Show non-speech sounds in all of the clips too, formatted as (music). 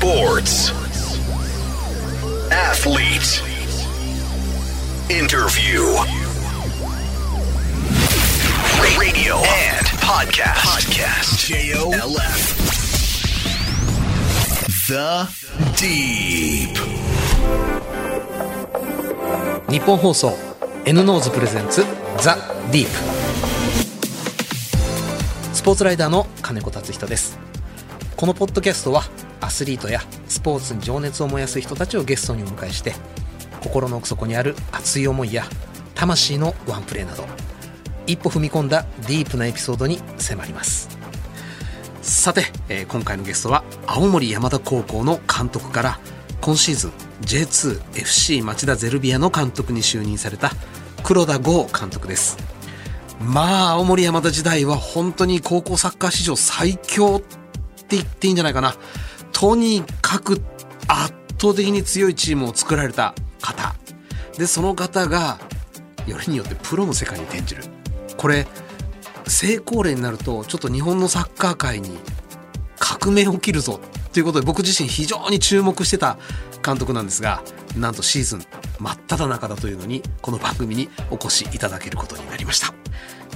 Sports. Athlete. Interview. Radio and podcast. Podcast. J-O-L-F. The Deep. 日本放送 N ノーズプレゼンツザ・ディープスポーツライダーの金子達人ですこのポッドキャストはアスリートやスポーツに情熱を燃やす人たちをゲストにお迎えして心の奥底にある熱い思いや魂のワンプレーなど一歩踏み込んだディープなエピソードに迫ります。さて、えー今回のゲストは青森山田高校の監督から今シーズン J2FC 町田ゼルビアの監督に就任された黒田剛監督です。まあ青森山田時代は本当に高校サッカー史上最強って言っていいんじゃないかな。とにかく圧倒的に強いチームを作られた方。でその方がよりによってプロの世界に転じる。これ成功例になるとちょっと日本のサッカー界に革命起きるぞ。ということで僕自身非常に注目してた監督なんですがなんとシーズン真っ只中だというのにこの番組にお越しいただけることになりました、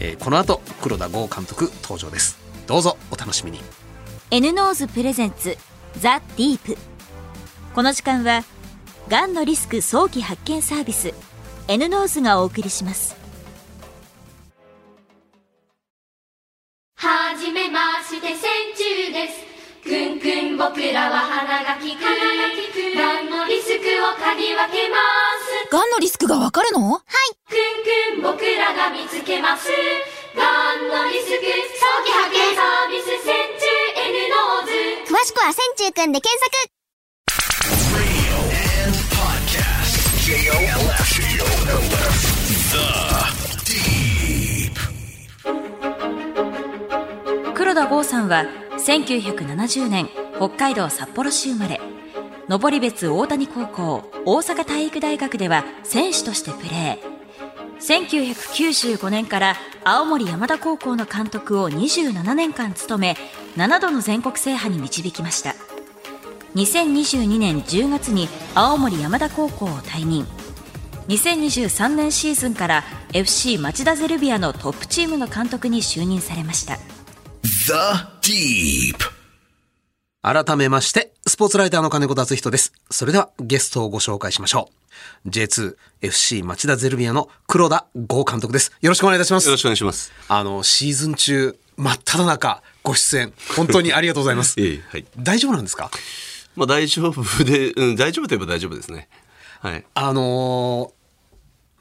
えーこの後黒田剛監督登場です。どうぞお楽しみに。N ノーズプレゼンツザ・ディープ。この時間はがんのリスク早期発見サービス N ノーズがお送りします。はじめまして千中です。くんくん僕らは鼻が利く。がんのリスクを嗅ぎ分けます。がんのリスクがわかるの？はい。くんくん僕らが見つけます中くんで検索。黒田剛さんは1970年北海道札幌市生まれ。登別大谷高校大阪体育大学では選手としてプレー。1995年から青森山田高校の監督を27年間務め7度の全国制覇に導きました。2022年10月に青森山田高校を退任。2023年シーズンから FC 町田ゼルビアのトップチームの監督に就任されました。The Deep. 改めましてスポーツライターの金子達人です。それではゲストをご紹介しましょう。J2FC 町田ゼルビアの黒田剛監督です。よろしくお願いいたします。よろしくお願いします。あのシーズン中真っ只中ご出演。本当にありがとうございます。(laughs) ええはい。大丈夫なんですか？まあ大丈夫で、うん、大丈夫といえば大丈夫ですね。はい。あのー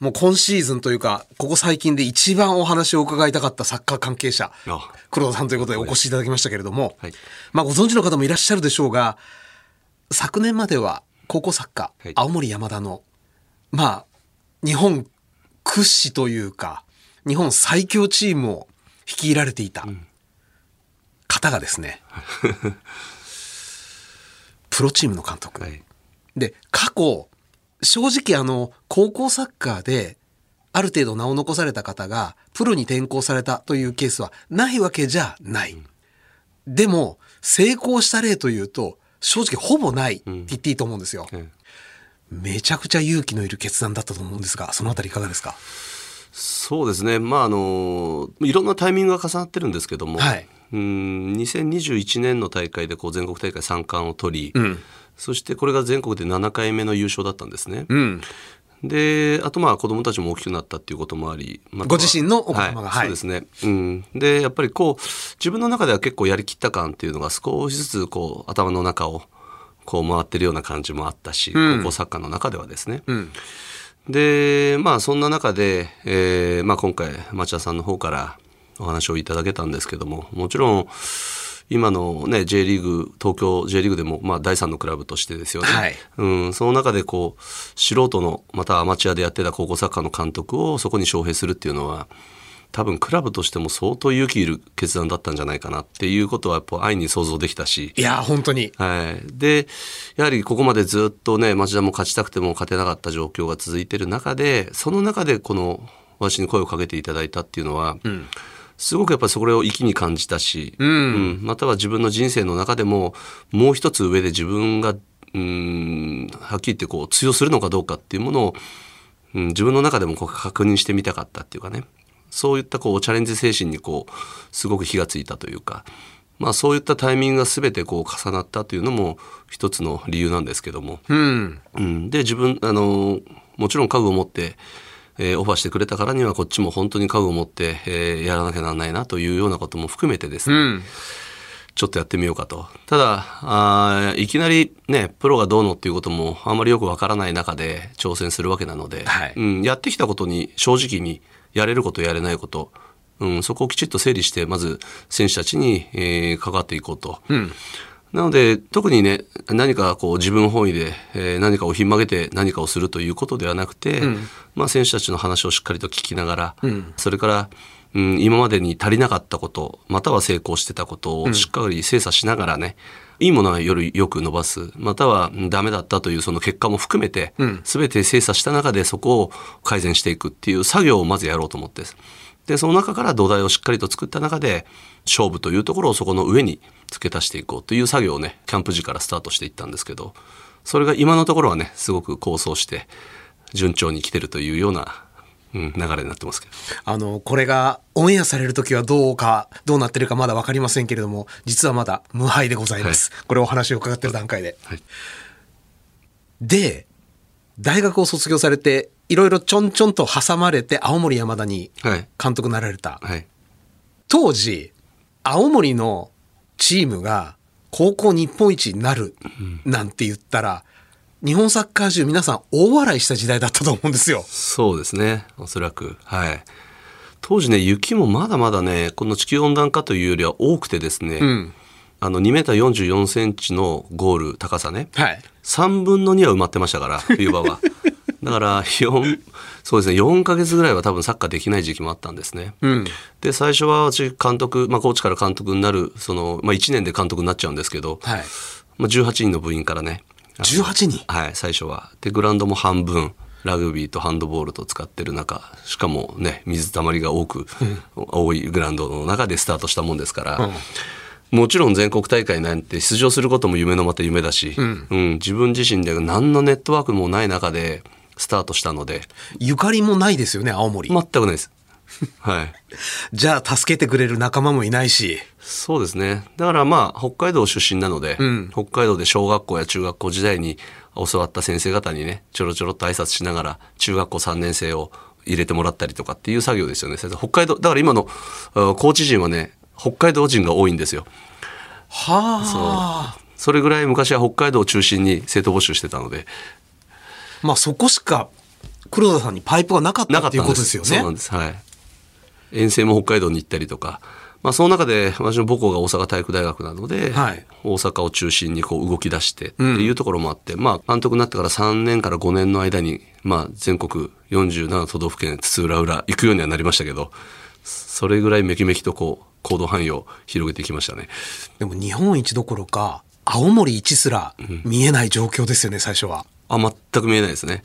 もう今シーズンというか、ここ最近で一番お話を伺いたかったサッカー関係者あ、黒田さんということでお越しいただきましたけれども、はいまあご存知の方もいらっしゃるでしょうが、昨年までは高校サッカー、はい青森山田の、まあ、日本屈指というか、日本最強チームを率いられていた方がですね、(laughs) プロチームの監督。はい。で、過去、正直あの、高校サッカーで、ある程度名を残された方が、プロに転向されたというケースはないわけじゃない。でも、成功した例というと、正直ほぼないって言っていいと思うんですよ。ええめちゃくちゃ勇気のいる決断だったと思うんですが、そのあたりいかがですか？そうですね。まああのいろんなタイミングが重なってるんですけども、はいうん2021年の大会でこう全国大会三冠を取り、ん。そしてこれが全国で7回目の優勝だったんですね。うん。であとまあ子供たちも大きくなったっていうこともあり、まあご自身のお子様がはい。はい。そうですね、うん、でやっぱりこう自分の中では結構やりきった感っていうのが少しずつこう頭の中をこう回ってるような感じもあったし、うん。高校サッカーの中ではですね、うん。でまあそんな中で、えーまあ、今回町田さんの方からお話をいただけたんですけどももちろん今のね J リーグ東京 J リーグでもまあ第三のクラブとしてですよね、はい。うん、その中でこう素人のまたアマチュアでやってた高校サッカーの監督をそこに招聘するっていうのは多分クラブとしても相当勇気いる決断だったんじゃないかなっていうことはやっぱ安易に想像できたし。いやー、本当に。はい、でやはりここまでずっとね町田も勝ちたくても勝てなかった状況が続いてる中でその中でこの私に声をかけていただいたっていうのは、すごくやっぱりそれを粋に感じたし、うん。うん。または自分の人生の中でももう一つ上で自分がうんはっきり言ってこう通用するのかどうかっていうものを、うん、自分の中でもこう確認してみたかったっていうかね。そういったこうチャレンジ精神にこうすごく火がついたというか、まあ、そういったタイミングが全てこう重なったというのも一つの理由なんですけども、うん。うん、で自分あのもちろん家具を持って、えーオファーしてくれたからにはこっちも本当に家具を持って、えーやらなきゃならないなというようなことも含めてですね、うん。ちょっとやってみようかと。ただあーいきなりねプロがどうのっていうこともあんまりよくわからない中で挑戦するわけなので、はいうん、やってきたことに正直にやれることやれないこと、うん、そこをきちっと整理してまず選手たちに、えー関わっていこうと。うん。なので特にね何かこう自分本位で、えー何かをひん曲げて何かをするということではなくて、まあ、選手たちの話をしっかりと聞きながら、それから、うん、今までに足りなかったことまたは成功してたことをしっかり精査しながらね、いいものはよりよく伸ばすまたはうんダメだったというその結果も含めて、全て精査した中でそこを改善していくっていう作業をまずやろうと思って。でその中から土台をしっかりと作った中で勝負というところをそこの上に付け足していこうという作業をねキャンプ時からスタートしていったんですけどそれが今のところはねすごく構想して順調に来てるというような、うん、流れになってますけどあの、これがオンエアされる時はどうか、どうなってるかまだわかりませんけれども、実はまだ無敗でございます。これお話を伺ってる段階で。はいで、大学を卒業されて、いろいろちょんちょんと挟まれて、青森山田にはい監督になられた。はい当時、青森のチームが高校日本一になるなんて言ったら、日本サッカー中皆さん大笑いした時代だったと思うんですよ。そうですね。おそらく。はい。当時ね雪もまだまだねこの地球温暖化というよりは多くてですね、ん。あの2メーター44センチのゴール高さね、はい。3分の2は埋まってましたから冬場は (laughs) だから4そうですね4ヶ月ぐらいは多分サッカーできない時期もあったんですね、うん。で最初は私監督、まあ、コーチから監督になるその、まあ、1年で監督になっちゃうんですけど、はい。まあ、18人の部員からね。あの18人？はい最初は。でグラウンドも半分ラグビーとハンドボールと使ってる中しかもね水たまりが多く、多いグラウンドの中でスタートしたもんですから、もちろん全国大会なんて出場することも夢のまた夢だし、うん自分自身で何のネットワークもない中でスタートしたのでゆかりもないですよね、青森。全くないです。はいじゃあ助けてくれる仲間もいないし。そうですね。だからまあ、北海道出身なので、ん北海道で小学校や中学校時代に教わった先生方にね、ちょろちょろっと挨拶しながら、中学校3年生を入れてもらったりとかっていう作業ですよね。先生北海道、だから今のあコーチ陣はね、北海道人が多いんですよ。はあ。それぐらい昔は北海道を中心に生徒募集してたので、まあそこしか黒田さんにパイプがなかったっいうことですよね。そうなんです。はい。遠征も北海道に行ったりとか、まあその中で私の母校が大阪体育大学なので、はい大阪を中心にこう動き出してっていうところもあって、まあ監督になってから3年から5年の間に、まあ全国47都道府県津々浦々行くようにはなりましたけど、それぐらいめきめきとこう行動範囲を広げていきましたね。でも日本一どころか、青森一すら見えない状況ですよね、最初は。あ、全く見えないですね。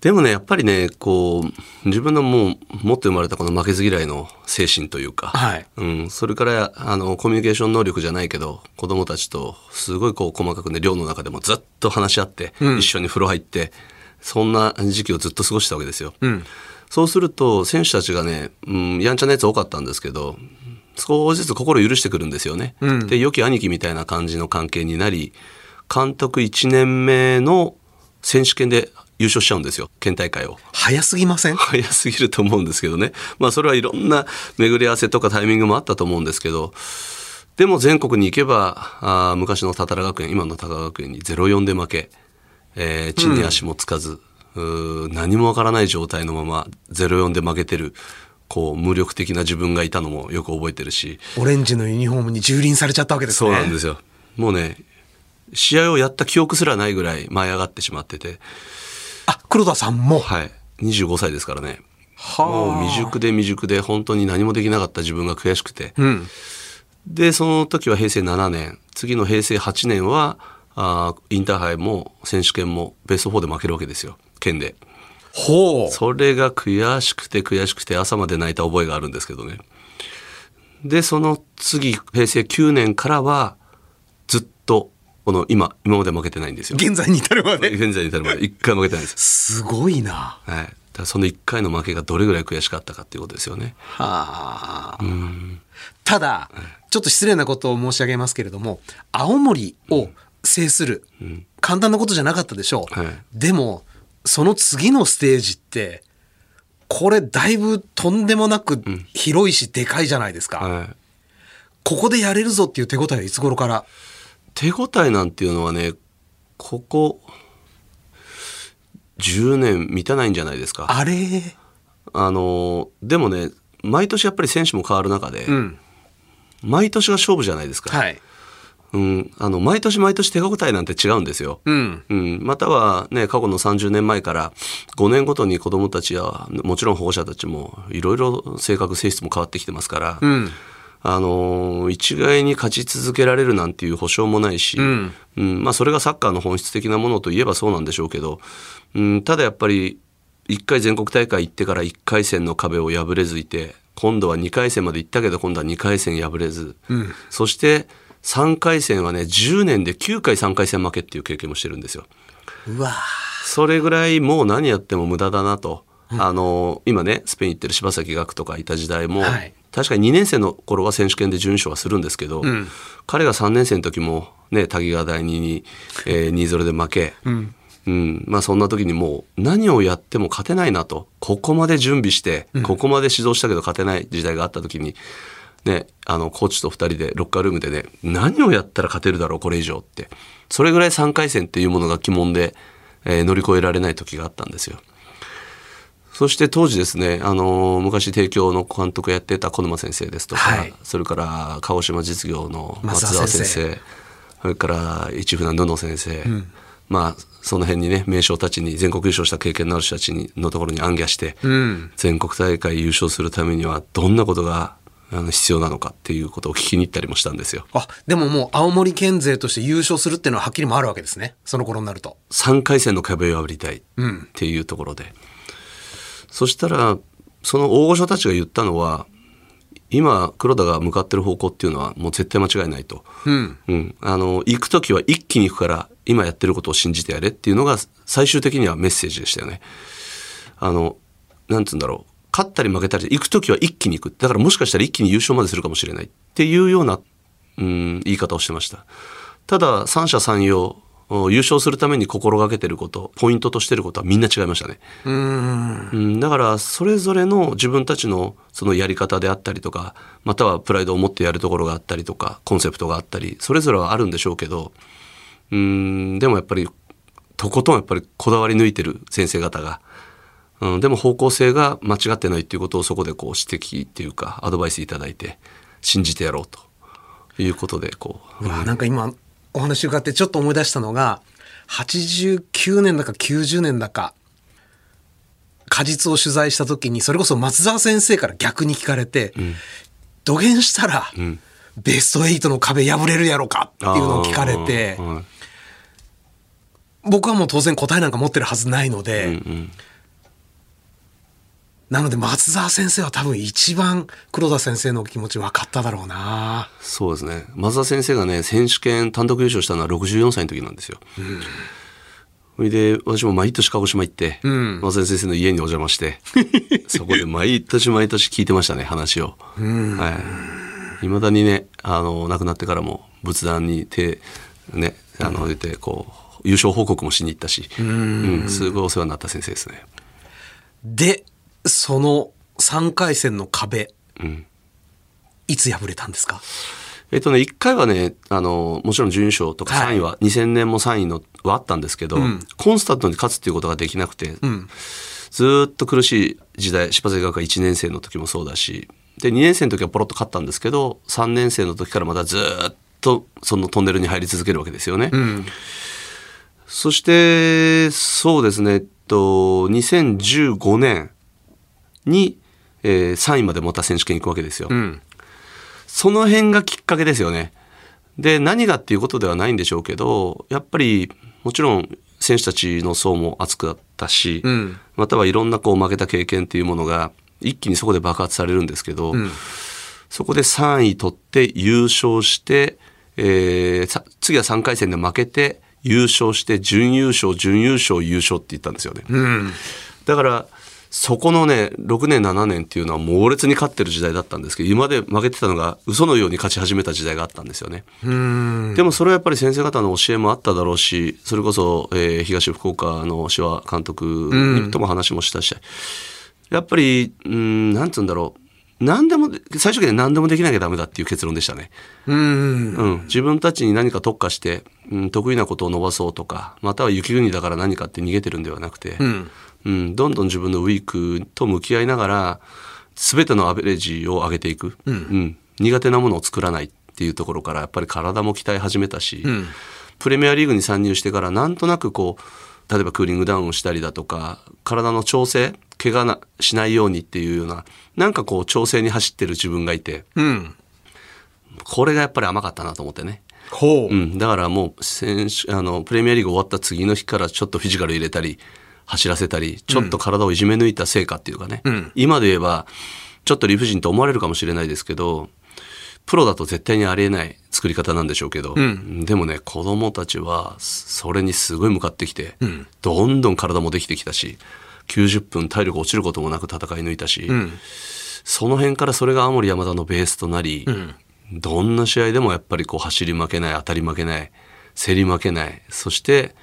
でもね、やっぱりね、こう、自分のもう、持って生まれたこの負けず嫌いの精神というか、はいうん、それから、あの、コミュニケーション能力じゃないけど、子供たちと、すごいこう、細かくね、寮の中でもずっと話し合って、一緒に風呂入って、そんな時期をずっと過ごしたわけですよ。んそうすると、選手たちがね、うん、やんちゃなやつ多かったんですけど、少しずつ心を許してくるんですよね。で、良き兄貴みたいな感じの関係になり、監督1年目の選手権で優勝しちゃうんですよ、県大会を。早すぎません？早すぎると思うんですけどね。まあそれはいろんな巡り合わせとかタイミングもあったと思うんですけど、でも全国に行けば、あー昔の多々良学園、今の多々学園に0-4で負け、えー地に足もつかず、うー何もわからない状態のまま0-4で負けてる、こう無力的な自分がいたのもよく覚えてるし、オレンジのユニフォームに蹂躙されちゃったわけですね。そうなんですよ。もうね、試合をやった記憶すらないぐらい舞い上がってしまってて、あ、黒田さんも。はい。25歳ですからね。はあもう未熟で未熟で本当に何もできなかった自分が悔しくて。うん。で、その時は平成7年。次の平成8年は、あーインターハイも選手権もベスト4で負けるわけですよ。県で。ほう。それが悔しくて悔しくて朝まで泣いた覚えがあるんですけどね。でその次平成9年からはずっとこの今今まで負けてないんですよ。現在に至るまで？現在に至るまで。一回負けてないんです、すごいな。はい、だその1回の負けがどれぐらい悔しかったかっていうことですよね。はあ。ただ、ちょっと失礼なことを申し上げますけれども、青森を制する、簡単なことじゃなかったでしょう。はい。でも、その次のステージって、これだいぶとんでもなく広いしでかいじゃないですか。はい。ここでやれるぞっていう手応えはいつ頃から？手応えなんていうのはねここ10年満たないんじゃないですかあれ？あのでもね毎年やっぱり選手も変わる中で、うん。毎年が勝負じゃないですか、はい。うん、あの毎年毎年手応えなんて違うんですよ、うん。うん、またはね過去の30年前から5年ごとに子どもたちやもちろん保護者たちもいろいろ性格性質も変わってきてますから、うん。あの一概に勝ち続けられるなんていう保証もないし、ん。うんまあ、それがサッカーの本質的なものといえばそうなんでしょうけど、うん、ただやっぱり1回全国大会行ってから1回戦の壁を破れずいて今度は2回戦まで行ったけど今度は2回戦破れず、そして3回戦はね10年で9回3回戦負けっていう経験もしてるんですよ。うわそれぐらいもう何やっても無駄だなと、あの今ねスペイン行ってる柴崎岳とかいた時代も、はい確かに2年生の頃は選手権で準優勝はするんですけど、彼が3年生の時もね滝川第二に、えー、2-0で負け、うん。まあそんな時にもう何をやっても勝てないなと。ここまで準備して、ここまで指導したけど勝てない時代があった時に。ね、あのコーチと2人でロッカールームでね何をやったら勝てるだろうこれ以上って。それぐらい3回戦っていうものが鬼門で、えー乗り越えられない時があったんですよ。そして当時ですね、あのー昔帝京の監督やってた小沼先生ですとか、はい。それから鹿児島実業の松松沢沢先先生それから一船布先生、まあその辺にね名将たちに全国優勝した経験のある人たちにのところに暗記して、ん。全国大会優勝するためにはどんなことがあの必要なのかっていうことを聞きに行ったりもしたんですよ。あ、でももう青森県勢として優勝するっていうのははっきりもあるわけですね。その頃になると。3回戦の壁を破りたいっていうところで、そしたらその大御所たちが言ったのは今黒田が向かってる方向っていうのはもう絶対間違いないと、うん。うん、あの行く時は一気に行くから今やってることを信じてやれっていうのが最終的にはメッセージでしたよね。あのなんつうんだろう勝ったり負けたり行く時は一気に行くだからもしかしたら一気に優勝までするかもしれないっていうような、うん、言い方をしてました。ただ三者三様お優勝するために心がけてることポイントとしてることはみんな違いましたね。うん、だからそれぞれの自分たちのそのやり方であったりとかまたはプライドを持ってやるところがあったりとかコンセプトがあったりそれぞれはあるんでしょうけどうんでもやっぱりとことんやっぱりこだわり抜いてる先生方が、うん、でも方向性が間違ってないっていうことをそこでこう指摘っていうかアドバイスいただいて信じてやろうということでこう、うわなんか今お話伺ってちょっと思い出したのが89年だか90年だか果実を取材した時にそれこそ松沢先生から逆に聞かれて、土下したら、ベスト8の壁破れるやろかっていうのを聞かれて僕はもう当然答えなんか持ってるはずないので、なので松沢先生は多分一番黒田先生のお気持ち分かっただろうな。そうですね。松田先生がね選手権単独優勝したのは64歳の時なんですよ。それで私も毎年鹿児島行って、松田先生の家にお邪魔して (laughs) そこで毎年毎年聞いてましたね話を。はい。まだにねあの亡くなってからも仏壇に手ねあの入れてこう優勝報告もしに行ったし、うんすごいお世話になった先生ですね。でその3回戦の壁、ん。いつ破れたんですか？えっとね、1回はね、あの、もちろん準優勝とかはい。3位は、2000年も3位のはあったんですけど、コンスタントに勝つっていうことができなくて、ずーっと苦しい時代、柴崎学科1年生の時もそうだし、で、2年生の時はポロッと勝ったんですけど、3年生の時からまたずーっとそのトンネルに入り続けるわけですよね。そして、そうですね、えっと、2015年に、えー3位までまた選手権行くわけですよ。その辺がきっかけですよね。で、何がっていうことではないんでしょうけど、やっぱり、もちろん選手たちの層も厚くあったし、んまたはいろんなこう負けた経験っていうものが、一気にそこで爆発されるんですけど、そこで3位取って優勝して、えーさ次は3回戦で負けて優勝して準優勝準優勝優勝って言ったんですよね。だからそこのね6年7年っていうのは猛烈に勝ってる時代だったんですけど今まで負けてたのが嘘のように勝ち始めた時代があったんですよね。でもそれはやっぱり先生方の教えもあっただろうしそれこそ、えー東福岡の手話監督にとも話もしたし、やっぱりうんなんつうんだろう何でも最終的には何でもできなきゃダメだっていう結論でしたね。うん。うん、自分たちに何か特化して、うん、得意なことを伸ばそうとかまたは雪国だから何かって逃げてるんではなくて、うんどんどん自分のウィークと向き合いながら全てのアベレージを上げていく、うん苦手なものを作らないっていうところからやっぱり体も鍛え始めたし、プレミアリーグに参入してからなんとなくこう例えばクーリングダウンをしたりだとか体の調整怪我なしないようにっていうようななんかこう調整に走ってる自分がいてうん。これがやっぱり甘かったなと思ってね。ほう。うん、だからもう選手あのプレミアリーグ終わった次の日からちょっとフィジカル入れたり走らせたりちょっと体をいじめ抜いた成果っていうかね、今で言えばちょっと理不尽と思われるかもしれないですけどプロだと絶対にありえない作り方なんでしょうけど、でもね子供たちはそれにすごい向かってきて、どんどん体もできてきたし90分体力落ちることもなく戦い抜いたし、その辺からそれが青森山田のベースとなり、どんな試合でもやっぱりこう走り負けない当たり負けない競り負けないそして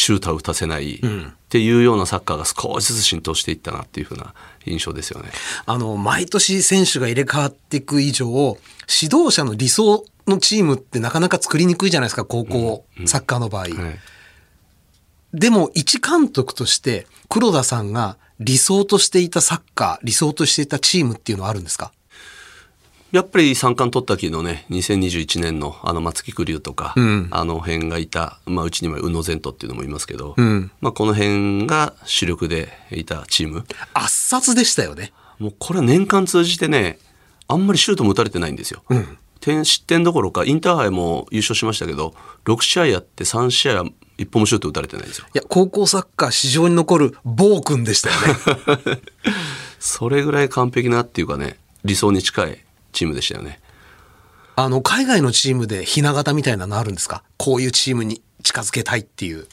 シューター打たせないっていうようなサッカーが少しずつ浸透していったなっていうふうな印象ですよね。あの、毎年選手が入れ替わっていく以上、指導者の理想のチームってなかなか作りにくいじゃないですか、高校、サッカーの場合。はい。でも、一監督として、黒田さんが理想としていたサッカー、理想としていたチームっていうのはあるんですか？やっぱり三冠取った時のね2021年のあの松木玖生とか、んあの辺がいた、まあ、うちには宇野禅斗っていうのもいますけど、んまあ、この辺が主力でいたチーム圧殺でしたよね。もうこれは年間通じてねあんまりシュートも打たれてないんですよ。点失点どころかインターハイも優勝しましたけど6試合やって3試合は一本もシュート打たれてないんですよ。いや、高校サッカー史上に残る暴君でしたよね。(laughs) それぐらい完璧なっていうかね理想に近いチームでしたよね。あの、海外のチームでひな形みたいなのあるんですか？こういうチームに近づけたいっていう。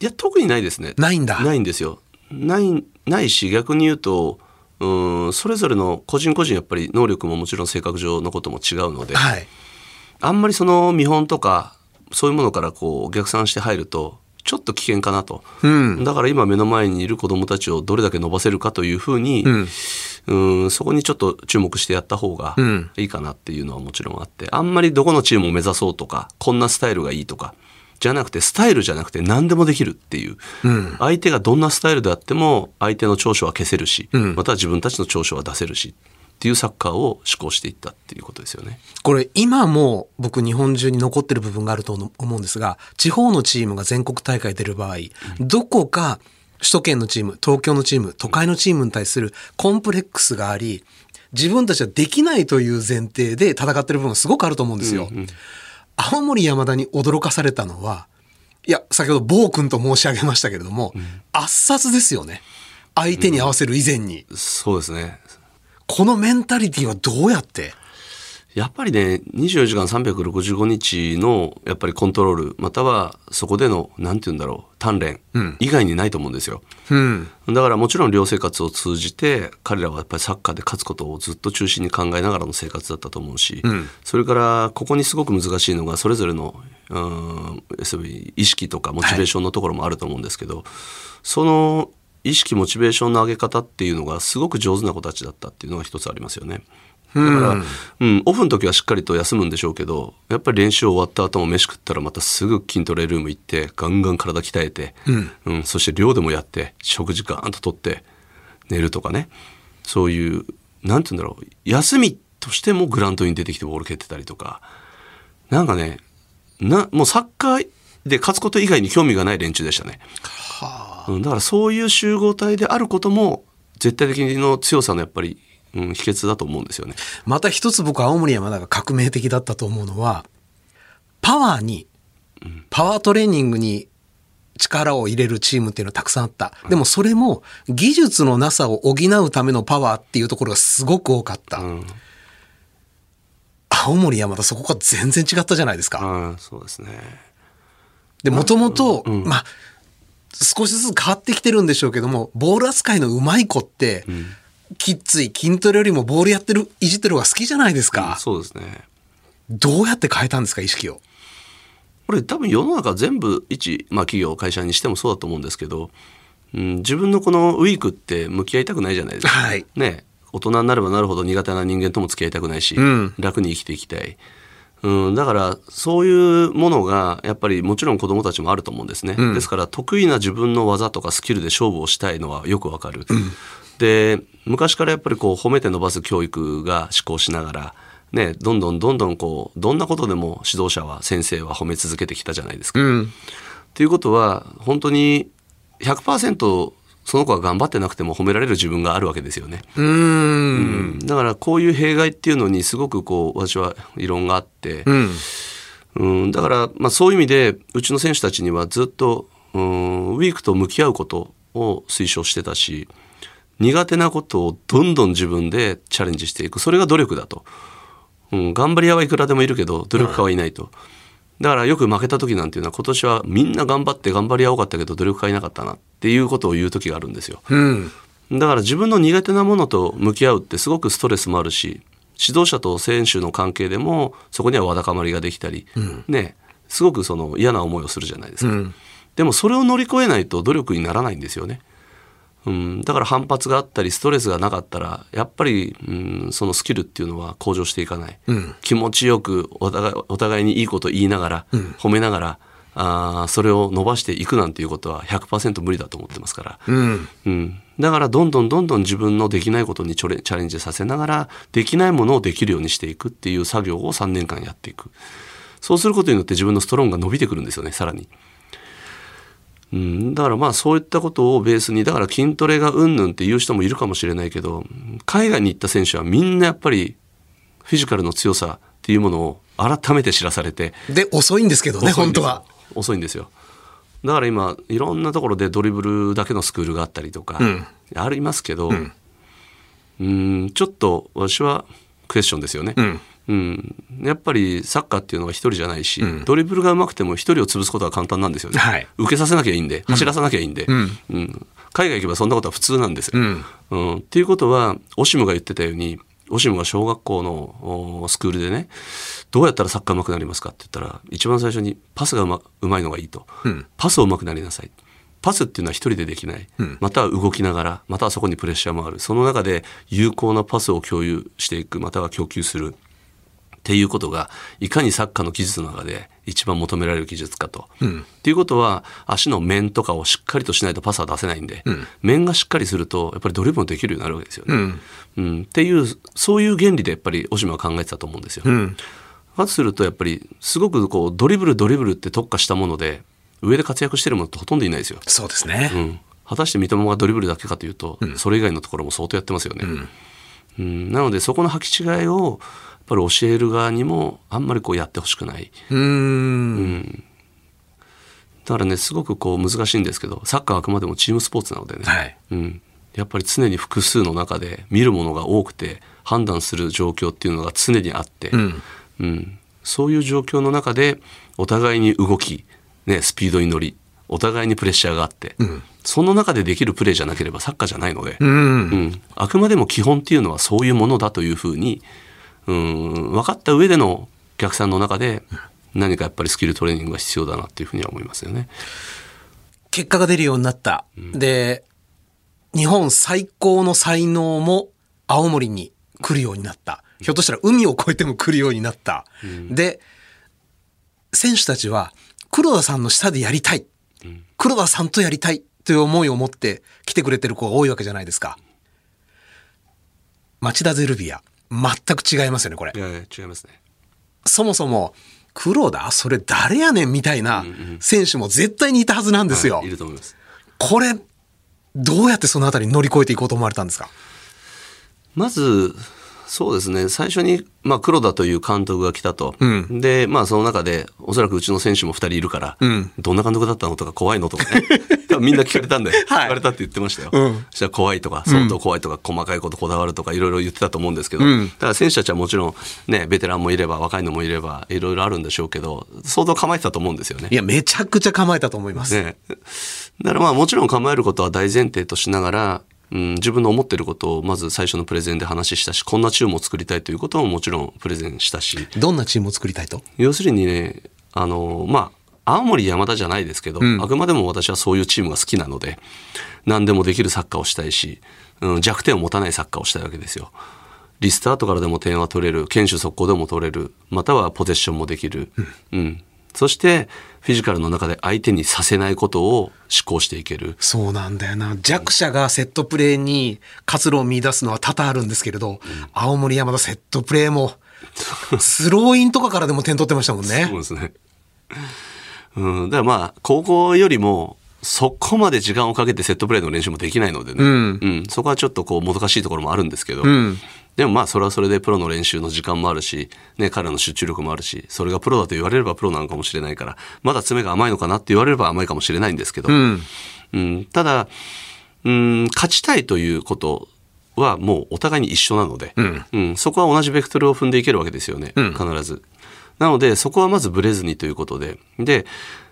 いや特にないですね。ないんだないんですよ。ないないし逆に言うとうんそれぞれの個人個人やっぱり能力ももちろん性格上のことも違うので、はい。あんまりその見本とかそういうものからこう逆算して入るとちょっと危険かなと、うんだから今目の前にいる子どもたちをどれだけ伸ばせるかというふうに、うん、そこにちょっと注目してやった方がん。いいかなっていうのはもちろんあってあんまりどこのチームを目指そうとかこんなスタイルがいいとかじゃなくてスタイルじゃなくて何でもできるっていう、相手がどんなスタイルであっても相手の長所は消せるし、または自分たちの長所は出せるしっていうサッカーを志向していったっていうことですよね。これ今も僕日本中に残ってる部分があると思うんですが、地方のチームが全国大会出る場合、どこか首都圏のチーム、東京のチーム、都会のチームに対するコンプレックスがあり、自分たちはできないという前提で戦ってる部分がすごくあると思うんですよ。青森山田に驚かされたのは、いや、先ほど暴君と申し上げましたけれども、圧殺ですよね。相手に合わせる以前に。そうですねこのメンタリティはどうやってやっぱりね24時間365日のやっぱりコントロールまたはそこでのなんて言うんだろう鍛錬以外にないと思うんですよ、うん。だからもちろん寮生活を通じて彼らはやっぱりサッカーで勝つことをずっと中心に考えながらの生活だったと思うし、それからここにすごく難しいのがそれぞれのうんそういう意識とかモチベーションのところもあると思うんですけど、その意識モチベーションの上げ方っていうのがすごく上手な子たちだったっていうのが一つありますよね。だから、うん、オフの時はしっかりと休むんでしょうけどやっぱり練習終わった後も飯食ったらまたすぐ筋トレルーム行ってガンガン体鍛えて、うん。そして寮でもやって食事ガーンととって寝るとかね。そういうなんて言うんだろう。休みとしてもグラウンドに出てきてボール蹴ってたりとか。なんかねなもうサッカーで勝つこと以外に興味がない連中でしたね。うんだからそういう集合体であることも絶対的の強さのやっぱり、うん、秘訣だと思うんですよね。また一つ僕青森山田が革命的だったと思うのはパワーにパワートレーニングに力を入れるチームっていうのはたくさんあった。でもそれも技術のなさを補うためのパワーっていうところがすごく多かった。青森山田そこが全然違ったじゃないですか。うん、そうですね。で、もともと、まあ、少しずつ変わってきてるんでしょうけども、ボール扱いの上手い子って、きっつい筋トレよりもボールやってる、いじってる方が好きじゃないですか。そうですね。どうやって変えたんですか、意識を？これ多分世の中全部一、まあ、企業会社にしてもそうだと思うんですけど、うん、自分のこのウィークって向き合いたくないじゃないですか。はいね大人になればなるほど苦手な人間とも付き合いたくないし、ん楽に生きていきたい。うん、だからそういうものがやっぱりもちろん子どもたちもあると思うんですね、ですから得意な自分の技とかスキルで勝負をしたいのはよくわかる、で昔からやっぱりこう褒めて伸ばす教育が施行しながらねどんどんどんどんこうどんなことでも指導者は先生は褒め続けてきたじゃないですか。うん。っていうことは本当に100%その子が頑張ってなくても褒められる自分があるわけですよね。うーん。だからこういう弊害っていうのにすごくこう私は異論があって、うん。うん、だからまあそういう意味でうちの選手たちにはずっとうんウィークと向き合うことを推奨してたし苦手なことをどんどん自分でチャレンジしていく。それが努力だと、うん、頑張り屋はいくらでもいるけど努力家はいないと、だからよく負けた時なんていうのは今年はみんな頑張って頑張り屋多かったけど努力家いなかったなっていうことを言う時があるんですよ。うん。だから自分の苦手なものと向き合うってすごくストレスもあるし指導者と選手の関係でもそこにはわだかまりができたり、ねすごくその嫌な思いをするじゃないですか、うん。でもそれを乗り越えないと努力にならないんですよね、うん、だから反発があったりストレスがなかったらやっぱり、うん、そのスキルっていうのは向上していかない、うん。気持ちよくお互いお互いにいいこと言いながら、褒めながらあーそれを伸ばしていくなんていうことは100%無理だと思ってますから、うん。うん、だからどんどんどんどん自分のできないことにチョレチャレンジさせながらできないものをできるようにしていくっていう作業を3年間やっていく。そうすることによって自分のストロングが伸びてくるんですよねさらに。うん、だからまあそういったことをベースにだから筋トレがうんぬんっていう人もいるかもしれないけど海外に行った選手はみんなやっぱりフィジカルの強さっていうものを改めて知らされて。で、遅いんですけどね、本当は。遅いんですよ。だから今いろんなところでドリブルだけのスクールがあったりとか、ん。ありますけどうんちょっと私はクエスチョンですよね、うん。うん。やっぱりサッカーっていうのは一人じゃないし、ドリブルが上手くても一人を潰すことは簡単なんですよ。ね、はい。受けさせなきゃいいんで走らさなきゃいいんで、ん。うん。海外行けばそんなことは普通なんですよ。うん。うんっていうことはオシムが言ってたようにオシムが小学校のおスクールでねどうやったらサッカー上手くなりますかって言ったら一番最初にパスがうまうまいのがいいと、ん。パスを上手くなりなさい。パスっていうのは一人でできない、または動きながらまたはそこにプレッシャーもある。その中で有効なパスを共有していくまたは供給するっていうことがいかにサッカーの技術の中で一番求められる技術かと。っていうことは足の面とかをしっかりとしないとパスは出せないんで、面がしっかりするとやっぱりドリブルもできるようになるわけですよね。うんっていうそういう原理でやっぱりオシムは考えてたと思うんですよ。んだとするとやっぱりすごくこうドリブルドリブルって特化したもので上で活躍してるものってほとんどいないですよ。そうですね。うん、果たして三笘がドリブルだけかというと、それ以外のところも相当やってますよね。うんなのでそこの履き違いをぱり教える側にもあんまりこうやってほしくない。うーん。だからねすごくこう難しいんですけどサッカーはあくまでもチームスポーツなのでね、はい。うん、やっぱり常に複数の中で見るものが多くて判断する状況っていうのが常にあって、ん。うん。そういう状況の中でお互いに動き、ね、スピードに乗りお互いにプレッシャーがあって、その中でできるプレーじゃなければサッカーじゃないので、うん。うん。あくまでも基本っていうのはそういうものだというふうに、うん、分かった上でのお客さんの中で何かやっぱりスキルトレーニングが必要だなっていうふうには思いますよね。結果が出るようになった。で、日本最高の才能も青森に来るようになった。ひょっとしたら海を越えても来るようになった。で、選手たちは黒田さんの下でやりたい。黒田さんとやりたいという思いを持って来てくれてる子が多いわけじゃないですか。町田ゼルビア。全く違いますよね、これい。やいや違いますね。そもそも、黒田それ誰やねんみたいな選手も絶対にいたはずなんですよ。はいいると思います。これ、どうやってそのあたり乗り越えていこうと思われたんですか？まずそうですね。最初に、まあ、黒田という監督が来たと、うん。でまあその中でおそらくうちの選手も2人いるから、うん。どんな監督だったのとか怖いのとかね。(laughs) 多分みんな聞かれたんで、はい。聞かれたって言ってましたよ、うん。そしたら怖いとか相当怖いとか、細かいことこだわるとかいろいろ言ってたと思うんですけど、うん。だから選手たちはもちろんねベテランもいれば若いのもいればいろいろあるんでしょうけど相当構えてたと思うんですよね。いや、めちゃくちゃ構えたと思います。ね、だからまあもちろん構えることは大前提としながら、うん、自分の思ってることをまず最初のプレゼンで話したしこんなチームを作りたいということももちろんプレゼンしたし。どんなチームを作りたいと？要するにねあのまあ青森山田じゃないですけど、ん。あくまでも私はそういうチームが好きなので何でもできるサッカーをしたいし、うん、弱点を持たないサッカーをしたいわけですよ。リスタートからでも点は取れる堅守速攻でも取れるまたはポゼッションもできる、うんそしてフィジカルの中で相手にさせないことを思考していける。そうなんだよな。弱者がセットプレーに活路を見出すのは多々あるんですけれど、青森山田セットプレーも、スローインとかからでも点取ってましたもんね。そう。ですね。うん、だからまあ高校よりもそこまで時間をかけてセットプレーの練習もできないのでね、うん。そこはちょっとこうもどかしいところもあるんですけど、んでもまあそれはそれでプロの練習の時間もあるし、ね、彼らの集中力もあるしそれがプロだと言われればプロなのかもしれないからまだ詰めが甘いのかなって言われれば甘いかもしれないんですけど、うん。うん、ただ、うん、勝ちたいということはもうお互いに一緒なので、うんそこは同じベクトルを踏んでいけるわけですよね、ん必ず。なのでそこはまずブレずにということでで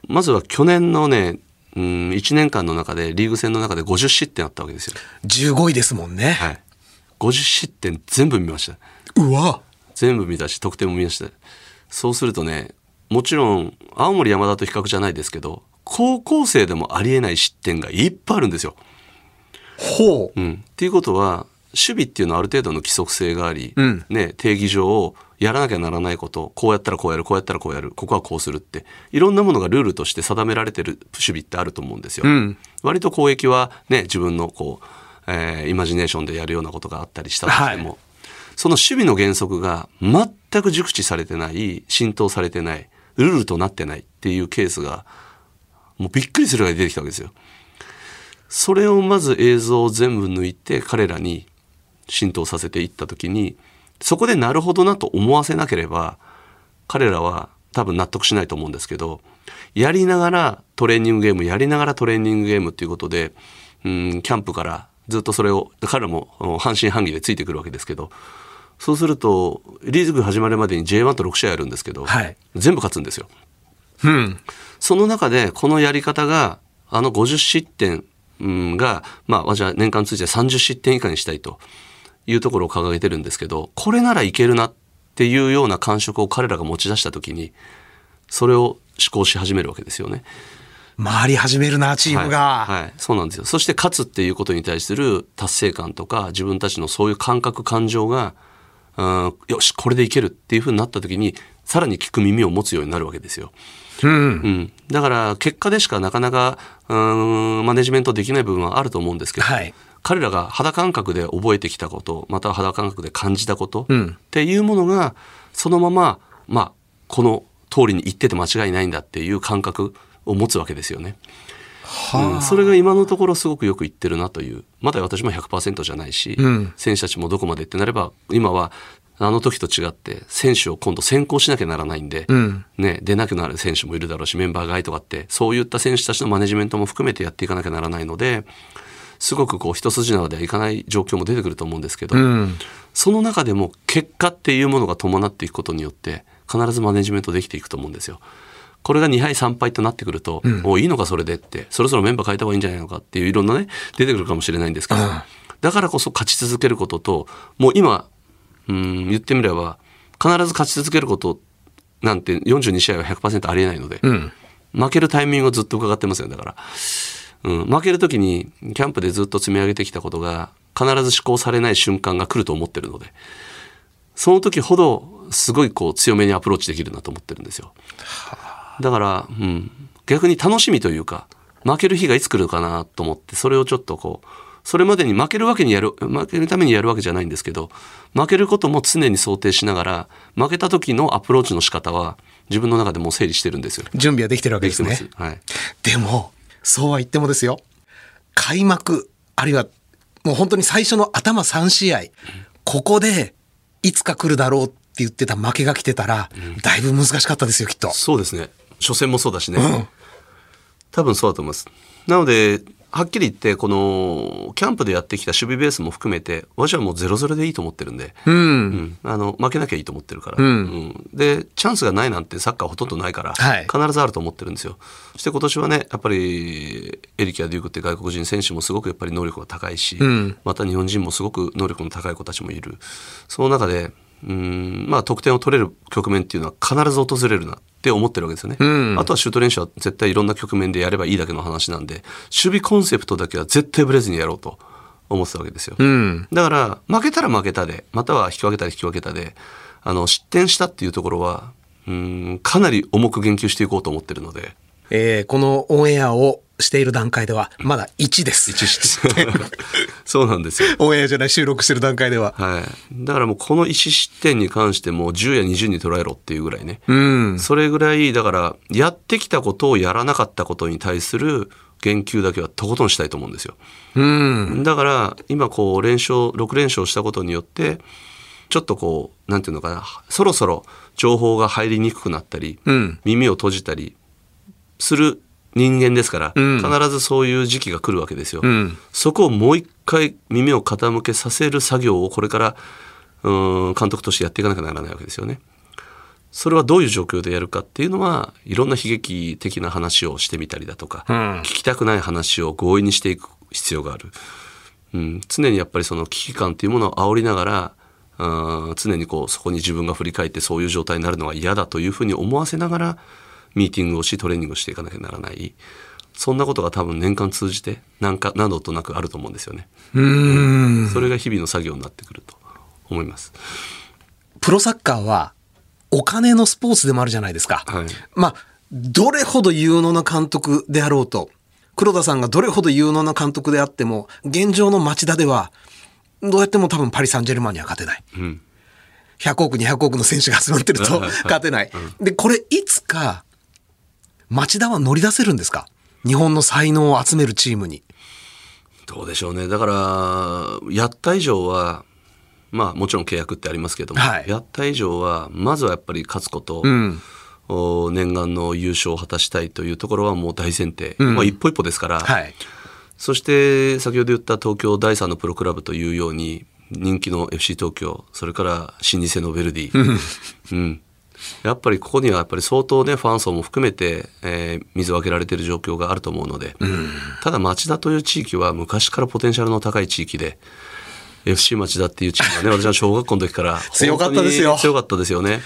まずは去年のね、うん、1年間の中でリーグ戦の中で50失点あったわけですよ。15位ですもんね。はい、50失点全部見ました。うわ。全部見たし得点も見ましたそうするとねもちろん青森山田と比較じゃないですけど高校生でもありえない失点がいっぱいあるんですよ。ほう。うん、っていうことは守備っていうのはある程度の規則性があり、うんね、定義上やらなきゃならないことこうやったらこうやるこうやったらこうやるここはこうするっていろんなものがルールとして定められてる守備ってあると思うんですよ。うん割と攻撃は、ね、自分のこう、えーイマジネーションでやるようなことがあったりしたとしても、はその守備の原則が全く熟知されてない浸透されてないルールとなってないっていうケースがもうびっくりするぐらい出てきたわけですよ。それをまず映像を全部抜いて彼らに浸透させていった時にそこでなるほどなと思わせなければ彼らは多分納得しないと思うんですけどやりながらトレーニングゲームやりながらトレーニングゲームっていうことでうんキャンプからずっとそれを彼らもうん半信半疑でついてくるわけですけどそうするとリーグ始まるまでに J1 と6試合やるんですけど、はい全部勝つんですよ。うん。その中でこのやり方があの50失点うんが、まあ、じゃあ年間通じて30失点以下にしたいというところを掲げてるんですけどこれならいけるなっていうような感触を彼らが持ち出した時にそれを思考し始めるわけですよね。回り始めるな、チームが。はい、はいそうなんですよそして勝つっていうことに対する達成感とか自分たちのそういう感覚感情がうんよしこれでいけるっていうふうになった時にさらに聞く耳を持つようになるわけですよ。うん。うん、だから結果でしかなかなかうーんマネジメントできない部分はあると思うんですけど、はい彼らが肌感覚で覚えてきたことまたは肌感覚で感じたこと、うんっていうものがそのまま、まあ、この通りに行ってて間違いないんだっていう感覚を持つわけですよね。うんそれが今のところすごくよくいってるなというまだ私も100%じゃないし、うん選手たちもどこまでってなれば今はあの時と違って選手を今度選考しなきゃならないんで、うんね、出なくなる選手もいるだろうしメンバー外とかってそういった選手たちのマネジメントも含めてやっていかなきゃならないのですごくこう一筋縄ではいかない状況も出てくると思うんですけど、うん。その中でも結果っていうものが伴っていくことによって必ずマネジメントできていくと思うんですよ。これが2敗3敗となってくると、おいいのかそれでってそろそろメンバー変えた方がいいんじゃないのかっていういろんなね出てくるかもしれないんですけど、だからこそ勝ち続けることともう今うん言ってみれば必ず勝ち続けることなんて42試合は100%ありえないので、うん。負けるタイミングをずっと伺ってますよ。だから、うん、負ける時にキャンプでずっと積み上げてきたことが必ず施行されない瞬間が来ると思ってるのでその時ほどすごいこう強めにアプローチできるなと思ってるんですよだから、うん、逆に楽しみというか負ける日がいつ来るかなと思ってそれをちょっとこうそれまでに負けるわけにやる負けるためにやるわけじゃないんですけど負けることも常に想定しながら負けた時のアプローチの仕方は自分の中でもう整理してるんですよ。準備はできてるわけですね。はい。でも、そうは言ってもですよ。開幕、あるいは、もう本当に最初の頭3試合、ここでいつか来るだろうって言ってた負けが来てたら、だいぶ難しかったですよ、きっと。そうですね。初戦もそうだしね。多分そうだと思います。なので、はっきり言って、この、キャンプでやってきた守備ベースも含めて、私はもう0-0でいいと思ってるんで、うん。うんあの、負けなきゃいいと思ってるから、うんで、チャンスがないなんてサッカーほとんどないから、はい必ずあると思ってるんですよ。そして今年はね、やっぱり、エリキやデュークって外国人選手もすごくやっぱり能力が高いし、んまた日本人もすごく能力の高い子たちもいる。その中で、うん、まあ得点を取れる局面っていうのは必ず訪れるなって思ってるわけですよね。んあとはシュート練習は絶対いろんな局面でやればいいだけの話なんで、守備コンセプトだけは絶対ブレずにやろうと思ってたわけですよ。うん。だから、負けたら負けたで、または引き分けたら引き分けたで、あの、失点したっていうところは、うん、かなり重く言及していこうと思ってるので、えーこのオンエアをしている段階では、まだ1です。一失点。(laughs) そうなんですよ。オンエアじゃない、収録してる段階では。はい。だからもうこの1失点に関しても10や20に捉えろっていうぐらいね。うん。それぐらい、だから、やってきたことをやらなかったことに対する言及だけはとことんしたいと思うんですよ。うん。だから今こう連勝6連勝したことによってちょっとこうなんていうのかなそろそろ情報が入りにくくなったり、うん耳を閉じたりする人間ですから、うん必ずそういう時期が来るわけですよ。うん。そこをもう一回耳を傾けさせる作業をこれからうーん監督としてやっていかなきゃならないわけですよね。それはどういう状況でやるかっていうのはいろんな悲劇的な話をしてみたりだとか、うん聞きたくない話を強引にしていく必要がある。うん、常にやっぱりその危機感っていうものを煽りながらあー常にこうそこに自分が振り返ってそういう状態になるのが嫌だというふうに思わせながらミーティングをしトレーニングをしていかなきゃならないそんなことが多分年間通じて何か何度となくあると思うんですよね。うん。それが日々の作業になってくると思います。プロサッカーは、お金のスポーツでもあるじゃないですか。はいまあ、どれほど有能な監督であろうと、黒田さんがどれほど有能な監督であっても、現状の町田では、どうやっても多分パリ・サンジェルマンには勝てない。うん100億、200億の選手が集まってると勝てない。で、これいつか、町田は乗り出せるんですか？日本の才能を集めるチームに。どうでしょうね。だからやった以上はまあもちろん契約ってありますけども、はい。やった以上はまずはやっぱり勝つこと、うん。お念願の優勝を果たしたいというところはもう大前提、うん。まあ、一歩一歩ですから、はい。そして先ほど言った東京第三のプロクラブというように人気の FC 東京それから老舗のヴェルディ、うん、やっぱりここにはやっぱり相当ねファン層も含めて、えー水をあげられている状況があると思うので、ただ町田という地域は昔からポテンシャルの高い地域で FC 町田っていうチームはね (laughs) 私は小学校の時から強かったですよ強かったですよね。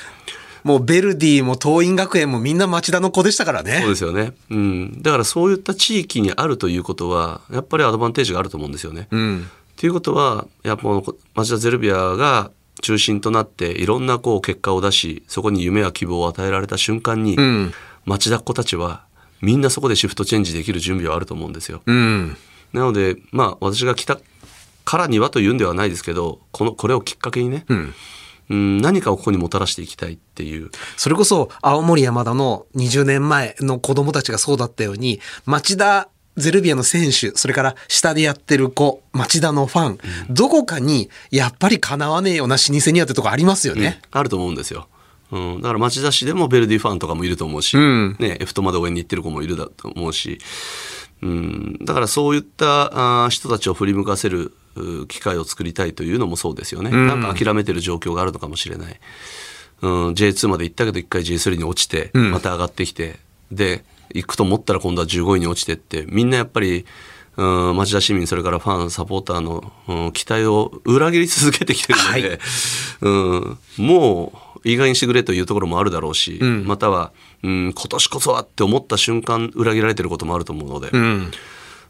もうベルディも桐蔭学園もみんな町田の子でしたからね。そうですよね、うん、だからそういった地域にあるということはやっぱりアドバンテージがあると思うんですよね。うん。ということはやっぱ町田ゼルビアが中心となっていろんなこう結果を出しそこに夢や希望を与えられた瞬間に、ん町田っ子たちはみんなそこでシフトチェンジできる準備はあると思うんですよ。うん。なのでまあ私が来たからにはというんではないですけどこのこれをきっかけにね、んうん何かをここにもたらしていきたいっていうそれこそ青森山田の20年前の子供たちがそうだったように、町田ゼルビアの選手、それから下でやってる子、町田のファン、どこかにやっぱり叶わねえような老舗にはってとこありますよね。あると思うんですよ。うん、だから町田市でもベルディファンとかもいると思うし、んね、F とまで応援に行ってる子もいるだと思うし、うん、だからそういったあー人たちを振り向かせるう機会を作りたいというのもそうですよね。なんか諦めてる状況があるのかもしれない。うん、J2 まで行ったけど一回 J3 に落ちて、また上がってきて、で、行くと思ったら今度は15位に落ちてって、みんなやっぱり、うん、町田市民、それからファン、サポーターの、うん、期待を裏切り続けてきてるので、うん、もう、意外にしてくれというところもあるだろうし、または、うん、今年こそはって思った瞬間、裏切られてることもあると思うので、うん。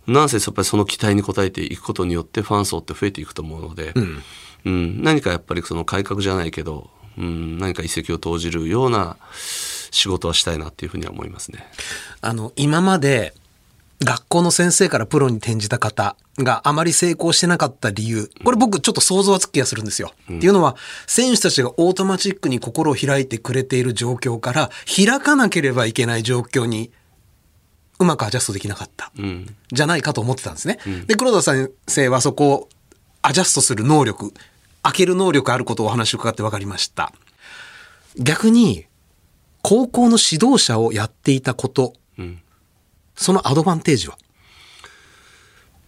なんせやっぱりその期待に応えていくことによってファン層って増えていくと思うので、うん何かやっぱりその改革じゃないけど、うん、何か一石を投じるような仕事はしたいなっていうふうには思いますね。あの、今まで学校の先生からプロに転じた方があまり成功してなかった理由、これ僕ちょっと想像はつく気がするんですよ。っていうのは、選手たちがオートマチックに心を開いてくれている状況から、開かなければいけない状況にうまくアジャストできなかった。うんじゃないかと思ってたんですね。で、黒田先生はそこをアジャストする能力、開ける能力あることをお話を伺って分かりました。逆に、高校の指導者をやっていたこと、ん。そのアドバンテージは？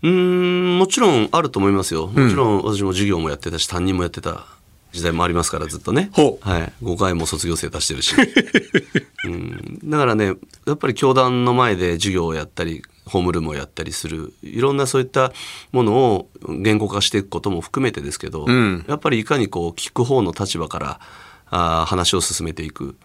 うーんもちろんあると思いますよ。もちろん私も授業もやってたし担任もやってた時代もありますからずっとね、はい、5回も卒業生出してるし、(laughs) うん、だからねやっぱり教団の前で授業をやったりホームルームをやったりするいろんなそういったものを言語化していくことも含めてですけど、ん。やっぱりいかにこう聞く方の立場からあー話を進めていく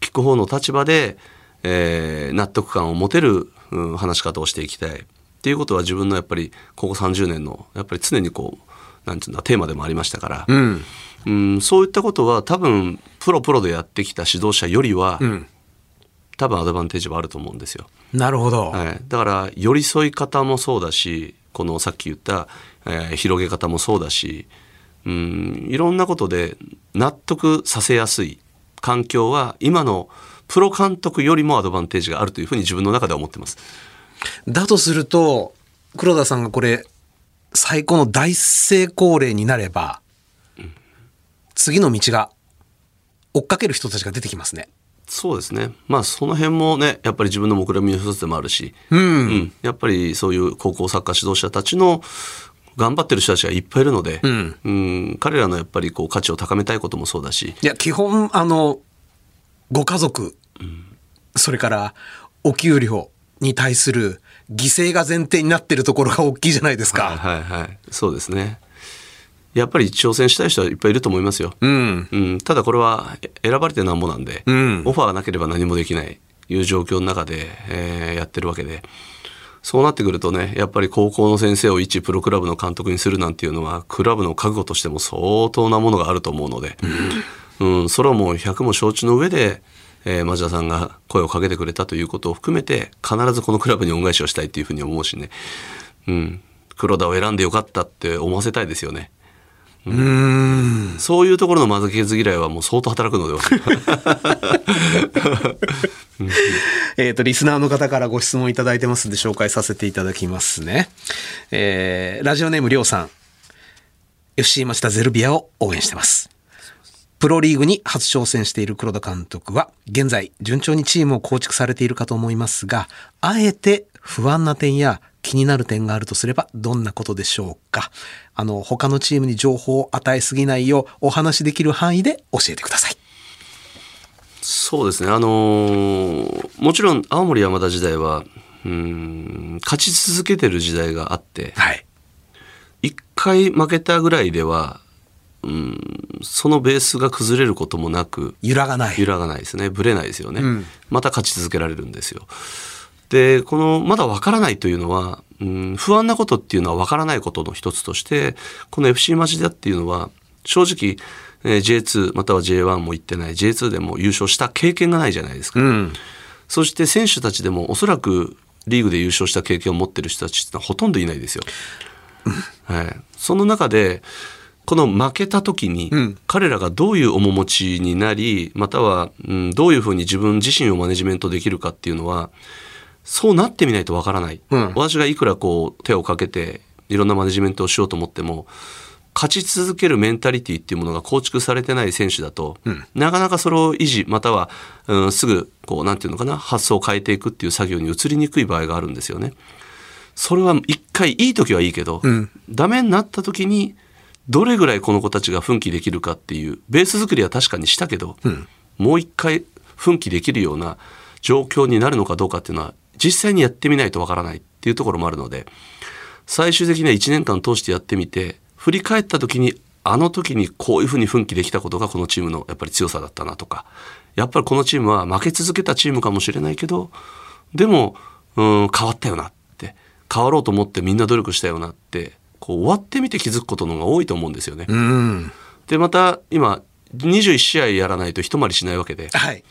聞く方の立場で、えー納得感を持てる、うん話し方をしていきたいっていうことは自分のやっぱりここ30年のやっぱり常にこうなんていうんだテーマでもありましたから、うん。うん、そういったことは多分プロプロでやってきた指導者よりは、うん。多分アドバンテージはあると思うんですよ。なるほど。はい、だから寄り添い方もそうだしこのさっき言った、えー広げ方もそうだしうんいろんなことで納得させやすい環境は今のプロ監督よりもアドバンテージがあるというふうに自分の中では思ってます。だとすると、黒田さんがこれ、最高の大成功例になれば、次の道が追っかける人たちが出てきますね。そうですねまあその辺もねやっぱり自分の目論見の一つでもあるし、うん。うんやっぱりそういう高校サッカー指導者たちの頑張ってる人たちがいっぱいいるので、うん。うん彼らのやっぱりこう価値を高めたいこともそうだし、いや、基本、あの、ご家族、それから、お給料に対する犠牲が前提になってるところが大きいじゃないですか。はいはいはい。そうですね。やっぱり挑戦したい人はいっぱいいると思いますよ、うん。うん、ただこれはえ選ばれてなんぼなんで、うん。オファーがなければ何もできないいう状況の中で、えーやってるわけでそうなってくるとねやっぱり高校の先生を一プロクラブの監督にするなんていうのはクラブの覚悟としても相当なものがあると思うので、うん。それはもう100も承知の上で、えー町田さんが声をかけてくれたということを含めて必ずこのクラブに恩返しをしたいっていうふうに思うしね、うん、黒田を選んでよかったって思わせたいですよね。うん。そういうところの負けず嫌いはもう相当働くのでは。(laughs) えっ、と、リスナーの方からご質問いただいてますんで紹介させていただきますね。えー、ラジオネームりょうさん。FC 町田ゼルビアを応援してます。プロリーグに初挑戦している黒田監督は、現在順調にチームを構築されているかと思いますが、あえて不安な点や気になる点があるとすればどんなことでしょうか？あの、他のチームに情報を与えすぎないようお話しできる範囲で教えてください。そうですね。あのーもちろん青森山田時代は、うん、勝ち続けてる時代があって、はい。一回負けたぐらいでは、うん、そのベースが崩れることもなく、揺らがない。揺らがないですね。ぶれないですよね。うんまた勝ち続けられるんですよ。で、このまだわからないというのは、うん、不安なことっていうのはわからないことの一つとして、この FC 町田っていうのは、正直、えー J2 または J1 も行ってない J2 でも優勝した経験がないじゃないですか。うん。そして選手たちでもおそらくリーグで優勝した経験を持ってる人たちってのはほとんどいないですよ。はい、その中でこの負けた時にうん彼らがどういう面持ちになりまたは、うん、どういうふうに自分自身をマネジメントできるかっていうのはそうなってみないとわからない、うん。私がいくらこう手をかけていろんなマネジメントをしようと思っても勝ち続けるメンタリティっていうものが構築されてない選手だと、なかなかそれを維持または、うん、すぐこうなんていうのかな発想を変えていくっていう作業に移りにくい場合があるんですよね。それは一回いい時はいいけど、ん。ダメになった時にどれぐらいこの子たちが奮起できるかっていうベース作りは確かにしたけど、もう一回奮起できるような状況になるのかどうかっていうのは実際にやってみないとわからないっていうところもあるので最終的には1年間通してやってみて振り返った時にあの時にこういうふうに奮起できたことがこのチームのやっぱり強さだったなとかやっぱりこのチームは負け続けたチームかもしれないけどでもうん変わったよなって変わろうと思ってみんな努力したよなってこう終わってみて気づくことの方が多いと思うんですよね。うん。でまた今21試合やらないと一回りしないわけではい。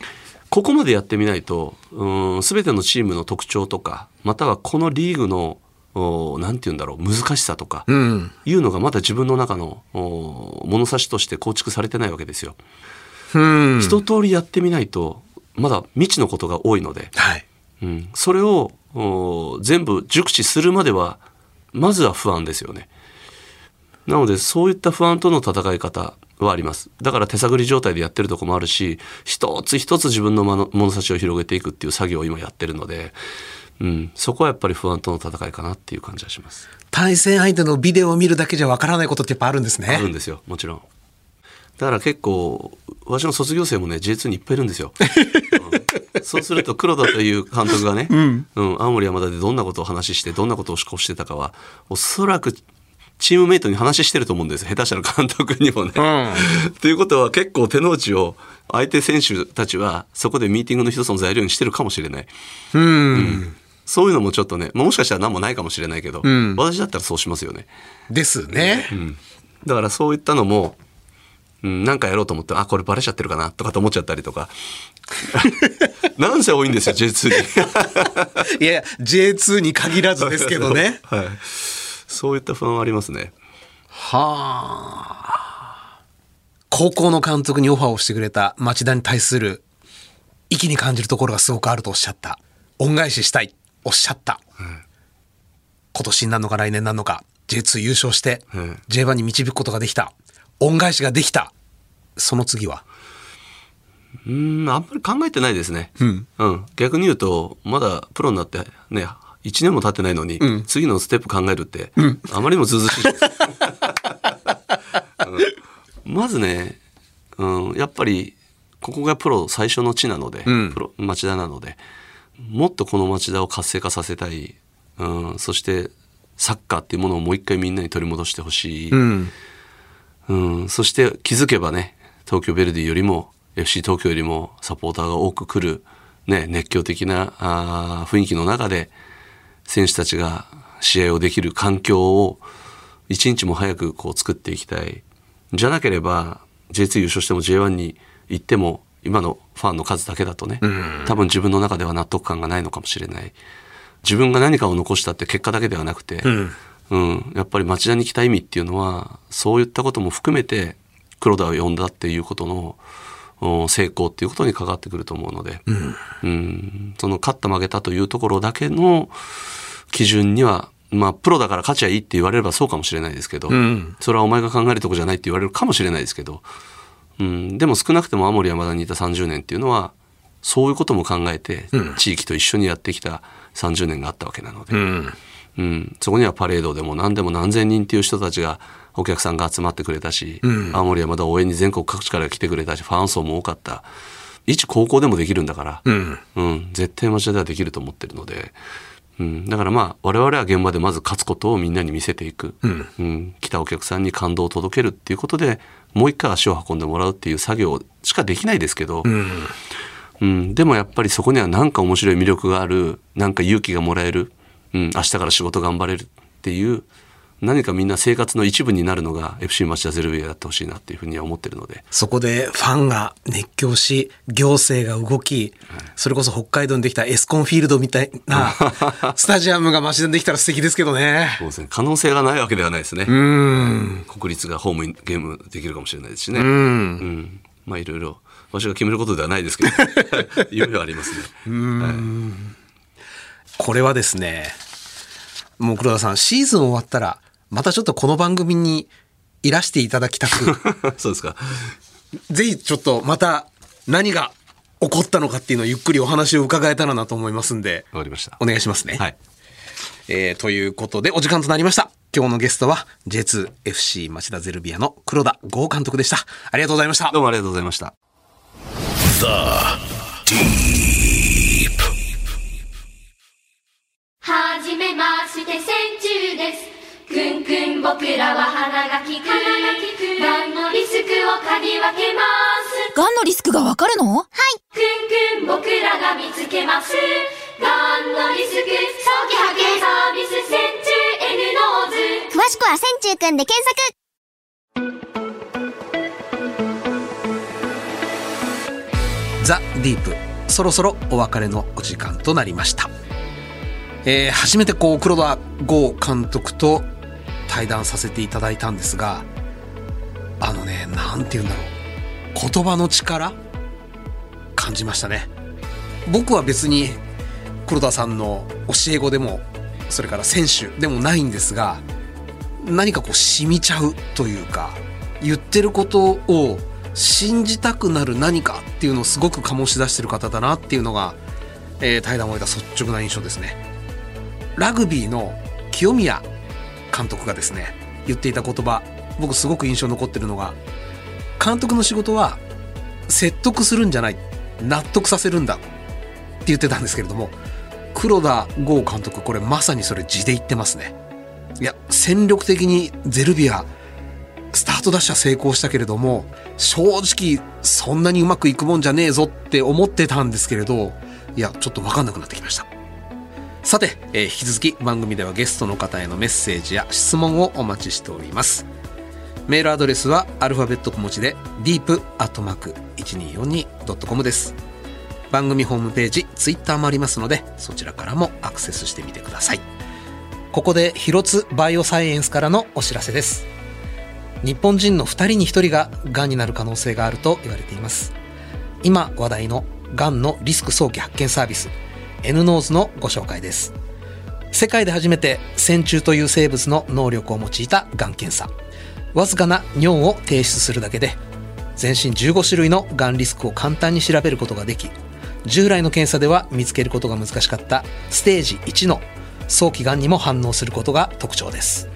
ここまでやってみないとうん全てのチームの特徴とかまたはこのリーグのおなんて言うんだろう難しさとか、うん。いうのがまだ自分の中のお物差しとして構築されてないわけですよ。うん。一通りやってみないとまだ未知のことが多いので、はい。うん、それをお全部熟知するまではまずは不安ですよね。なのでそういった不安との戦い方はあります。だから手探り状態でやってるとこもあるし一つ一つ自分の物物差しを広げていくっていう作業を今やってるので、うん、そこはやっぱり不安との戦いかなっていう感じがします。対戦相手のビデオを見るだけじゃわからないことってやっぱあるんですね。あるんですよもちろん。だから結構私の卒業生もね J2 にいっぱいいるんですよ、(laughs) うん。そうすると黒田という監督がね、うん。青森山田でどんなことを話してどんなことを思考してたかはおそらくチームメイトに話してると思うんです下手したら監督にもね。ということは結構手の内を相手選手たちはそこでミーティングの一つの材料にしてるかもしれない。うん。そういうのもちょっとね、まあもしかしたら何もないかもしれないけど、ん私だったらそうしますよね。ですね。だからそういったのも、うん、なんかやろうと思って、あ、これバレちゃってるかなとかと思っちゃったりとか。(laughs) なんせ多いんですよ、J2 に。いや、J2 に限らずですけどね。(laughs) はい。そういった不安はありますね。はあ。高校の監督にオファーをしてくれた町田に対する息に感じるところがすごくあるとおっしゃった。恩返ししたい。おっしゃった。今年になるのか来年になるのか J2 優勝してうん J1 に導くことができた。恩返しができた。その次は？うーん、あんまり考えてないですね。うん。うん、逆に言うとまだプロになってね1年も経ってないのに、ん。次のステップ考えるって、あまりにもずうずうしいです、(laughs) うん。まずね、うん、やっぱりここがプロ最初の地なので、うん。プロ町田なのでもっとこの町田を活性化させたい、うん、そしてサッカーっていうものをもう一回みんなに取り戻してほしい、うん。うん、そして気づけばね東京ヴェルディよりも FC 東京よりもサポーターが多く来る、ね、熱狂的なあー雰囲気の中で選手たちが試合をできる環境を一日も早くこう作っていきたい。じゃなければ J2 優勝しても J1 に行っても今のファンの数だけだとね、多分自分の中では納得感がないのかもしれない。自分が何かを残したって結果だけではなくて、うん、やっぱり町田に来た意味っていうのはそういったことも含めて黒田を呼んだっていうことのうん成功っていうことに関わってくると思うので、うん。その勝った負けたというところだけの基準にはまあプロだから勝ちゃいいって言われればそうかもしれないですけど、ん。それはお前が考えるとこじゃないって言われるかもしれないですけど、うん、でも少なくても青森山田にいた30年っていうのはそういうことも考えて地域と一緒にやってきた30年があったわけなので、うん。うん、そこにはパレードでも何でも何千人っていう人たちがお客さんが集まってくれたし、青森はまだ応援に全国各地から来てくれたしファン層も多かった。一高校でもできるんだから、うん。うん、絶対町田ではできると思ってるので、うん、だからまあ我々は現場でまず勝つことをみんなに見せていく、うん。来たお客さんに感動を届けるっていうことでもう一回足を運んでもらうっていう作業しかできないですけど、うん、でもやっぱりそこには何か面白い魅力があるなんか勇気がもらえる、うん、明日から仕事頑張れるっていう何かみんな生活の一部になるのが FC 町田ゼルビアだってほしいなっていうふうには思ってるので。そこでファンが熱狂し、行政が動き、それこそ北海道にできたエスコンフィールドみたいな (laughs) スタジアムが町田にできたら素敵ですけどね。そうですね。可能性がないわけではないですね。うん。国立がホームゲームできるかもしれないですしね。うん。うんまあいろいろ、私が決めることではないですけど、(laughs) 夢はありますね。はいこれはですね、もう黒田さん、シーズン終わったら、またちょっとこの番組にいらしていただきたく、(laughs) そうですか。ぜひちょっとまた何が起こったのかっていうのをゆっくりお話を伺えたらなと思いますんで、わかりました。お願いしますね。はい。えーということで、お時間となりました。今日のゲストは J2FC 町田ゼルビアの黒田剛監督でした。ありがとうございましたど。うもありがとうございました。Deep. はじめまして千中ですくんくん僕らは鼻が利く。がんのリスクを嗅ぎ分けます？がんのリスクがわかるの？はい。くんくん僕らが見つけます。がんのリスク？早期発見サービス千中 N ノーズ詳しくは千中くんで検索。ザ・ディープ。そろそろお別れのお時間となりました、えー初めてこう黒田剛監督と対談させていただいたんですがあのねなんて言うんだろう。言葉の力？感じましたね。僕は別に黒田さんの教え子でもそれから選手でもないんですが何かこう染みちゃうというか言ってることを信じたくなる何かっていうのをすごく醸し出してる方だなっていうのが、えー、対談を終えた率直な印象ですね。ラグビーの清宮監督がですね言っていた言葉僕すごく印象残ってるのが監督の仕事は説得するんじゃない納得させるんだって言ってたんですけれども黒田剛監督これまさにそれ字で言ってますね。いや戦力的にゼルビアスタートダッシュは成功したけれども正直そんなにうまくいくもんじゃねえぞって思ってたんですけれどいやちょっと分かんなくなってきました。さて、えー、引き続き番組ではゲストの方へのメッセージや質問をお待ちしております。メールアドレスはアルファベット小文字で deep.1242.com です。番組ホームページツイッターもありますのでそちらからもアクセスしてみてください。ここで広津バイオサイエンスからのお知らせです。日本人の2人に1人ががんになる可能性があると言われています。今話題のがんのリスク早期発見サービス N ノーズのご紹介です。世界で初めて線虫という生物の能力を用いたがん検査。わずかな尿を提出するだけで全身15種類のがんリスクを簡単に調べることができ従来の検査では見つけることが難しかったステージ1の早期がんにも反応することが特徴です。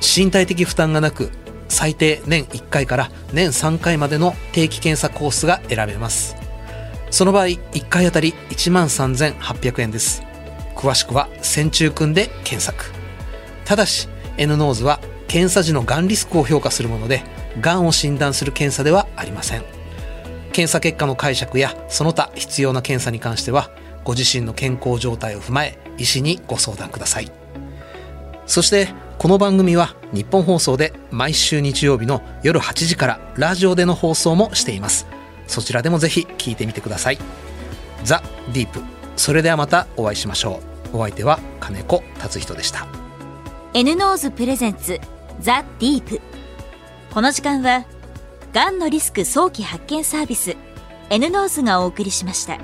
身体的負担がなく最低年1回から年3回までの定期検査コースが選べます。その場合1回あたり1万3800円です。詳しくは線虫くんで検索。ただし N ノーズは検査時のがんリスクを評価するものでがんを診断する検査ではありません。検査結果の解釈やその他必要な検査に関してはご自身の健康状態を踏まえ医師にご相談ください。そしてこの番組は日本放送で毎週日曜日の夜8時からラジオでの放送もしています。そちらでもぜひ聞いてみてください。ザ・ディープ。それではまたお会いしましょう。お相手は金子達仁でした。N ノーズプレゼンツザ・ディープ。この時間はがんのリスク早期発見サービス N ノーズがお送りしました。